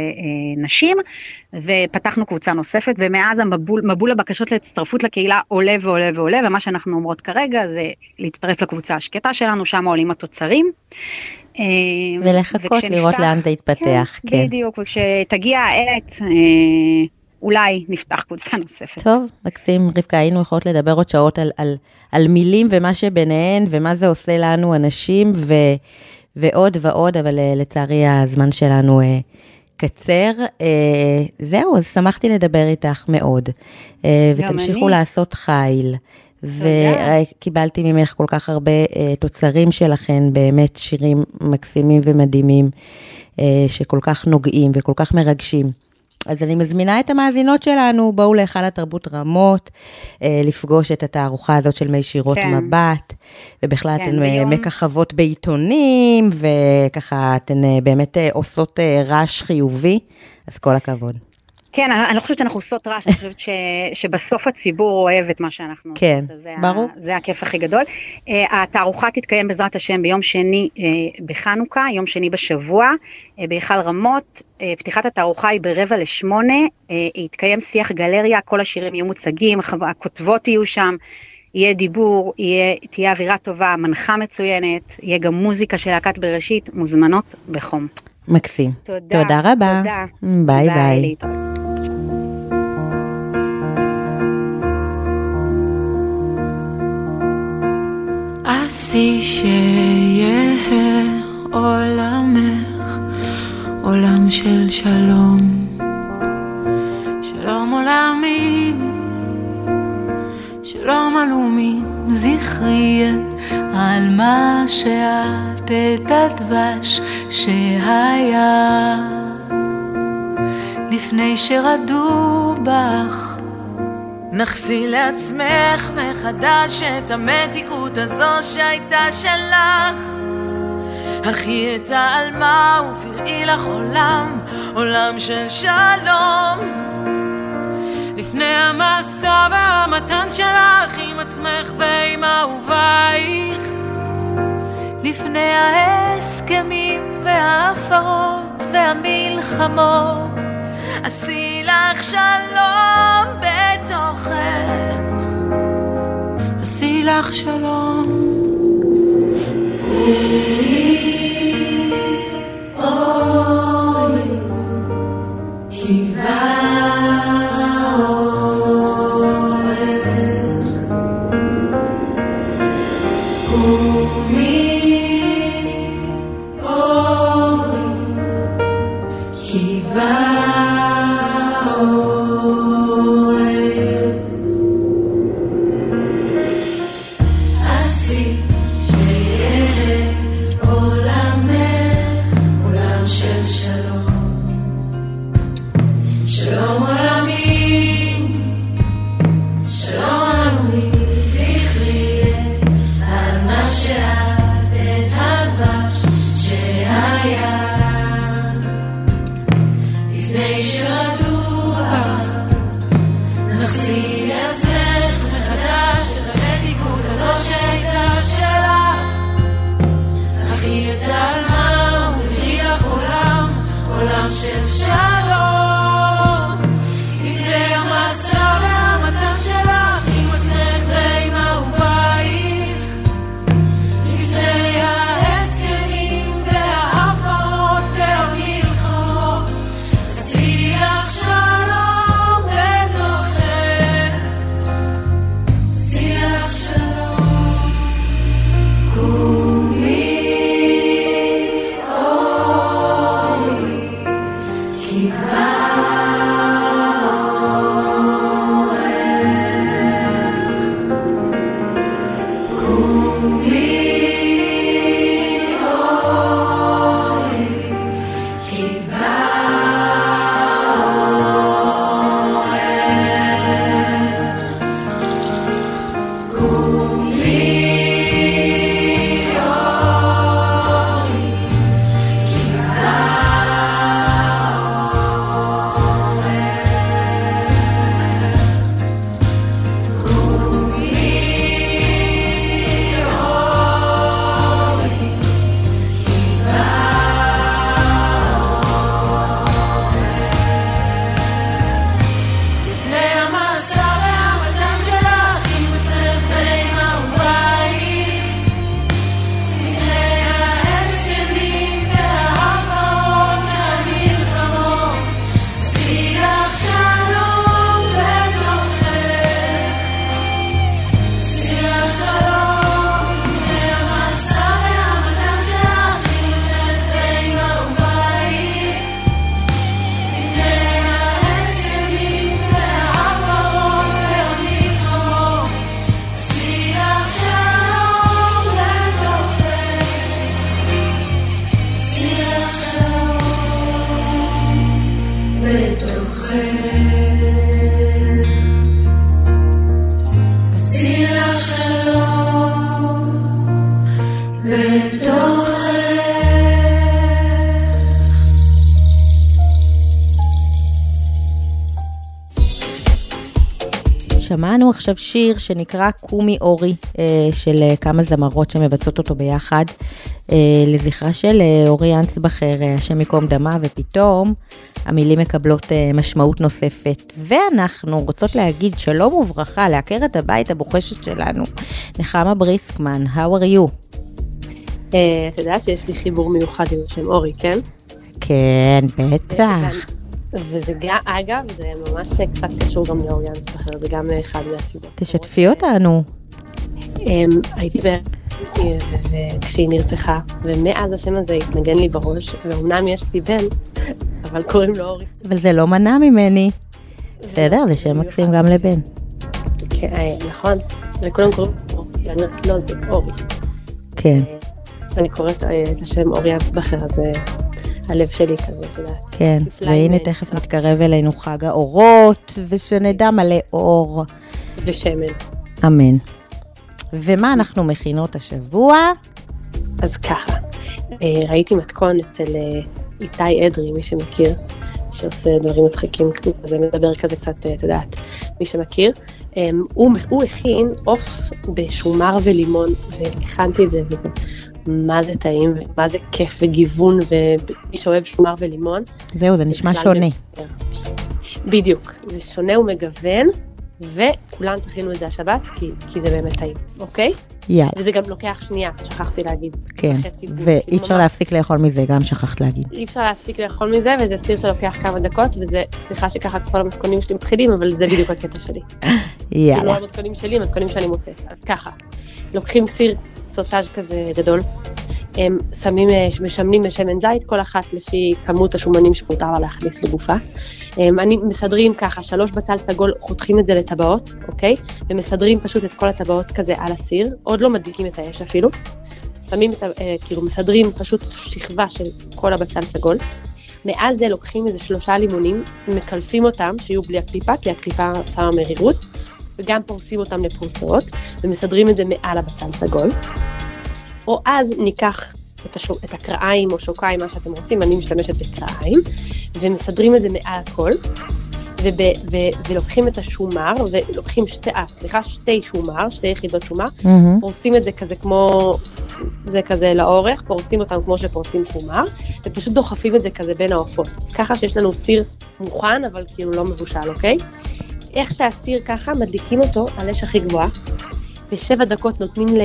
נשים, ופתחנו קבוצה נוספת, ומאז המבול, מבול הבקשות להצטרפות לקהילה עולה ועולה ועולה, ומה שאנחנו אומרות כרגע זה להצטרף לקבוצה השקטה שלנו, שם עולים התוצרים. אה, ולחכות וכשנפתח, לראות לאן זה יתפתח, כן. כן. בדיוק, וכשתגיע העת, אה, אולי נפתח קבוצה נוספת. טוב, מקסים, רבקה, היינו יכולות לדבר עוד שעות על, על, על מילים ומה שביניהן, ומה זה עושה לנו אנשים, ו, ועוד ועוד, אבל אה, לצערי הזמן שלנו קצר. זהו, אז שמחתי לדבר איתך מאוד. ותמשיכו אני. לעשות חיל. וקיבלתי ממך כל כך הרבה uh, תוצרים שלכן, באמת שירים מקסימים ומדהימים, uh, שכל כך נוגעים וכל כך מרגשים. אז אני מזמינה את המאזינות שלנו, בואו להיכל התרבות רמות, uh, לפגוש את התערוכה הזאת של מי שירות כן. מבט, ובכלל כן, אתן ביום... מככבות בעיתונים, וככה אתן uh, באמת uh, עושות uh, רעש חיובי, אז כל הכבוד. כן, אני לא חושבת שאנחנו עושות רעש, אני חושבת ש, שבסוף הציבור אוהב את מה שאנחנו כן, עושות. כן, ברור. ה, זה הכיף הכי גדול. Uh, התערוכה תתקיים בעזרת השם ביום שני uh, בחנוכה, יום שני בשבוע, uh, בהיכל רמות. Uh, פתיחת התערוכה היא ברבע לשמונה, uh, יתקיים שיח גלריה, כל השירים יהיו מוצגים, הכותבות יהיו שם. יהיה כיבוד, יהיה, תהיה אווירה טובה, מנחה מצוינת, יהיה גם מוזיקה של להקת בראשית, מוזמנות בחום. מקסים. תודה. תודה רבה. תודה. ביי ביי. ביי. עשי שיהיה עולמך עולם של שלום, שלום עולמים, שלום עלומים, זכרי את על מה שאת את הדבש שהיה. לפני שרדו בך נחסי לעצמך מחדש את המתיקות הזו שהייתה שלך. אחי את העלמה ופראי לך עולם, עולם של שלום. לפני המסע והמתן שלך עם עצמך ועם אהובייך. לפני ההסכמים וההפרות והמלחמות. עשי לך שלום בתוכך, עשי לך שלום. שמענו עכשיו שיר שנקרא קומי אורי, אה, של אה, כמה זמרות שמבצעות אותו ביחד, אה, לזכרה של אורי אנסבכר, השם ייקום דמה, ופתאום המילים מקבלות משמעות נוספת. ואנחנו רוצות להגיד שלום וברכה לעקרת הבית הבוחשת שלנו, נחמה בריסקמן, how are you? את יודעת שיש לי חיבור מיוחד עם השם אורי, כן? כן, בטח. וזה גם, אגב, זה ממש קצת קשור גם לאורי אנסבכר, זה גם אחד מהסיבות. תשתפי אותנו. אמ, הייתי בערך כשהיא נרצחה, ומאז השם הזה התנגן לי בראש, ואומנם יש לי בן, אבל קוראים לו אורי. אבל זה לא מנע ממני. בסדר, זה שם מקסים גם לבן. כן, אה, נכון, לכולם קוראים אורי, לא, זה אורי. כן, אני קוראת אה, את השם אורי אנסבכר, אז אה, הלב שלי כזה, את יודעת. כן. והנה תכף מתקרב אלינו חג האורות, ושנדע מלא אור. ושמן. אמן. ומה אנחנו מכינות השבוע? אז ככה, אה, ראיתי מתכון אצל אה, איתי אדרי, מי שמכיר, שעושה דברים מצחיקים, כזה מדבר כזה קצת, אה, את יודעת, מי שמכיר. הוא, הוא הכין עוף בשומר ולימון, והכנתי את זה, וזה מה זה טעים, ומה זה כיף וגיוון, ומי שאוהב שומר ולימון. זהו, זה נשמע שונה. זה- בדיוק, זה שונה ומגוון, וכולן תכינו את זה השבת, כי, כי זה באמת טעים, אוקיי? יאללה, וזה גם לוקח שנייה, שכחתי להגיד. כן. ואי אפשר ממש- להפסיק לאכול מזה, גם שכחת להגיד. אי אפשר להספיק לאכול מזה, וזה סיר שלוקח כמה דקות, וזה, סליחה שככה כל המתכונים שלי מתחילים, אבל זה בדיוק הקטע שלי. כאילו לא יאללה. המתכונים שלי, המתכונים שאני מוצאת. אז ככה, לוקחים סיר סוטאז' כזה גדול, הם שמים, אה, משמנים בשמן זית, כל אחת לפי כמות השומנים שמותר לה להכניס לגופה. הם, אני מסדרים ככה, שלוש בצל סגול, חותכים את זה לטבעות, אוקיי? ומסדרים פשוט את כל הטבעות כזה על הסיר, עוד לא מדליקים את האש אפילו. שמים את ה... אה, כאילו מסדרים פשוט שכבה של כל הבצל סגול. מעל זה לוקחים איזה שלושה לימונים, מקלפים אותם, שיהיו בלי הקליפה, כי הקליפה שמה מרירות, וגם פורסים אותם לפרוסות, ומסדרים את זה מעל הבצל סגול. או אז ניקח את, השו, את הקרעיים או שוקיים, מה שאתם רוצים, אני משתמשת בקרעיים, ומסדרים את זה מעל הכל, וב, ו, ולוקחים את השומר, ולוקחים שתי, אה, סליחה, שתי שומר, שתי יחידות שומר, מהמם. פורסים את זה כזה כמו, זה כזה לאורך, פורסים אותם כמו שפורסים שומר, ופשוט דוחפים את זה כזה בין העופות. אז ככה שיש לנו סיר מוכן, אבל כאילו לא מבושל, אוקיי? איך שהסיר ככה, מדליקים אותו על אש הכי גבוהה, ושבע דקות נותנים ל-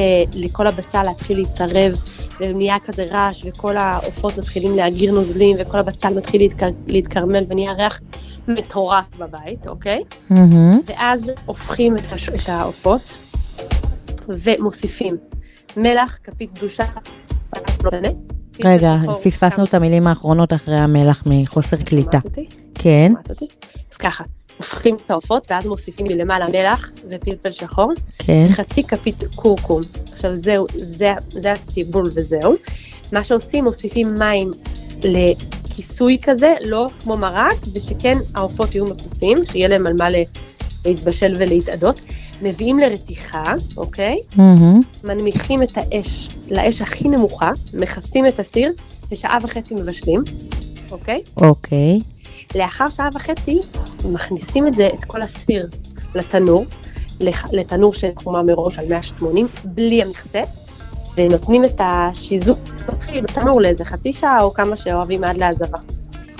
לכל הבצל להתחיל להצרב, ונהיה כזה רעש, וכל העופות מתחילים להגיר נוזלים, וכל הבצל מתחיל להתקר- להתקרמל, ונהיה ריח מטורף בבית, אוקיי? מהמם. ואז הופכים את, הש... את העופות ומוסיפים מלח, כפית קדושה, רגע, שחור, פספסנו את המילים האחרונות אחרי המלח מחוסר קליטה. שמעת אותי? כן, שמעת אותי? אז ככה, הופכים את העופות ואז מוסיפים לי למעלה מלח ופלפל שחור, כן. חצי כפית קורקום. עכשיו זהו, זה, זה הטיבול וזהו. מה שעושים, מוסיפים מים לכיסוי כזה, לא כמו מרק, ושכן העופות יהיו מכוסים, שיהיה להם על מה להתבשל ולהתאדות. מביאים לרתיחה, אוקיי? מהמם. מנמיכים את האש לאש הכי נמוכה, מכסים את הסיר, ושעה וחצי מבשלים, אוקיי? אוקיי. לאחר שעה וחצי, מכניסים את זה, את כל הסיר, לתנור, לתנור שחומה מראש על 180, בלי המכסה, ונותנים את השיזוף מתחיל בתנור לאיזה חצי שעה או כמה שאוהבים עד להעזבה.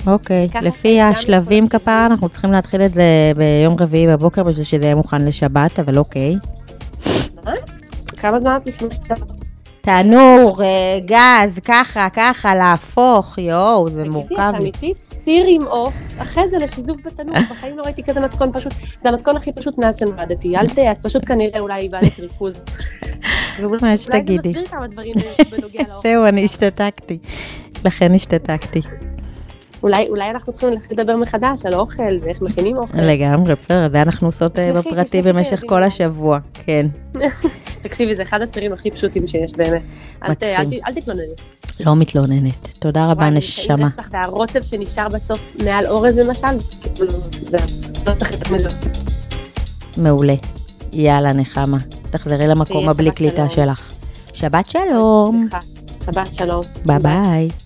אוקיי, ככה לפי השלבים כפרה, אנחנו צריכים להתחיל את זה ביום רביעי בבוקר בשביל שזה יהיה מוכן לשבת, אבל אוקיי. כמה זמן את לפני תנור, אה, גז, ככה, ככה, להפוך, יואו, זה מורכב תגידי, אמיתית? סיר עם עוף, אחרי זה לשיזוף בתנור, בחיים לא ראיתי כזה מתכון פשוט, זה המתכון הכי פשוט מאז שנולדתי, אל ת... את פשוט כנראה אולי איבדת ריכוז. מה שתגידי. אולי זה מסביר כמה דברים בנוגע לאוכל. זהו, אני השתתקתי. לכן השתתקתי. אולי, אולי אנחנו צריכים להתחיל לדבר מחדש על אוכל ואיך מכינים אוכל. לגמרי, בסדר, זה אנחנו עושות אה, בפרטי במשך. כל השבוע, כן. תקשיבי, זה אחד הסירים הכי פשוטים שיש באמת. אל, תתלונני. לא מתלוננת. תודה רבה, נשמה. והרוטב שנשאר בסוף מעל אורז למשל, כאילו, זה לא צריך יותר מזה. מעולה. יאללה, נחמה. תחזרי למקום הבלי קליטה. שלך. שבת שלום. שבת שלום. ביי ביי.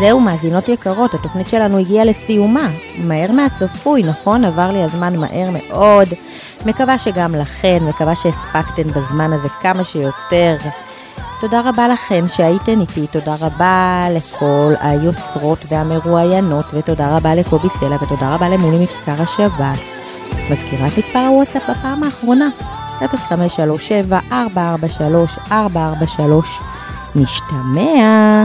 זהו, מאזינות יקרות, התוכנית שלנו הגיעה לסיומה. מהר מהצפוי, נכון? עבר לי הזמן מהר מאוד. מקווה שגם לכן, מקווה שהספקתן בזמן הזה כמה שיותר. תודה רבה לכן שהייתן איתי, תודה רבה לכל היוצרות והמרואיינות, ותודה רבה לקובי סלע, ותודה רבה למולי מכיכר השבת. מזכירה את מספר הוואטסאפ בפעם האחרונה, 0537-443-443. נשתמע.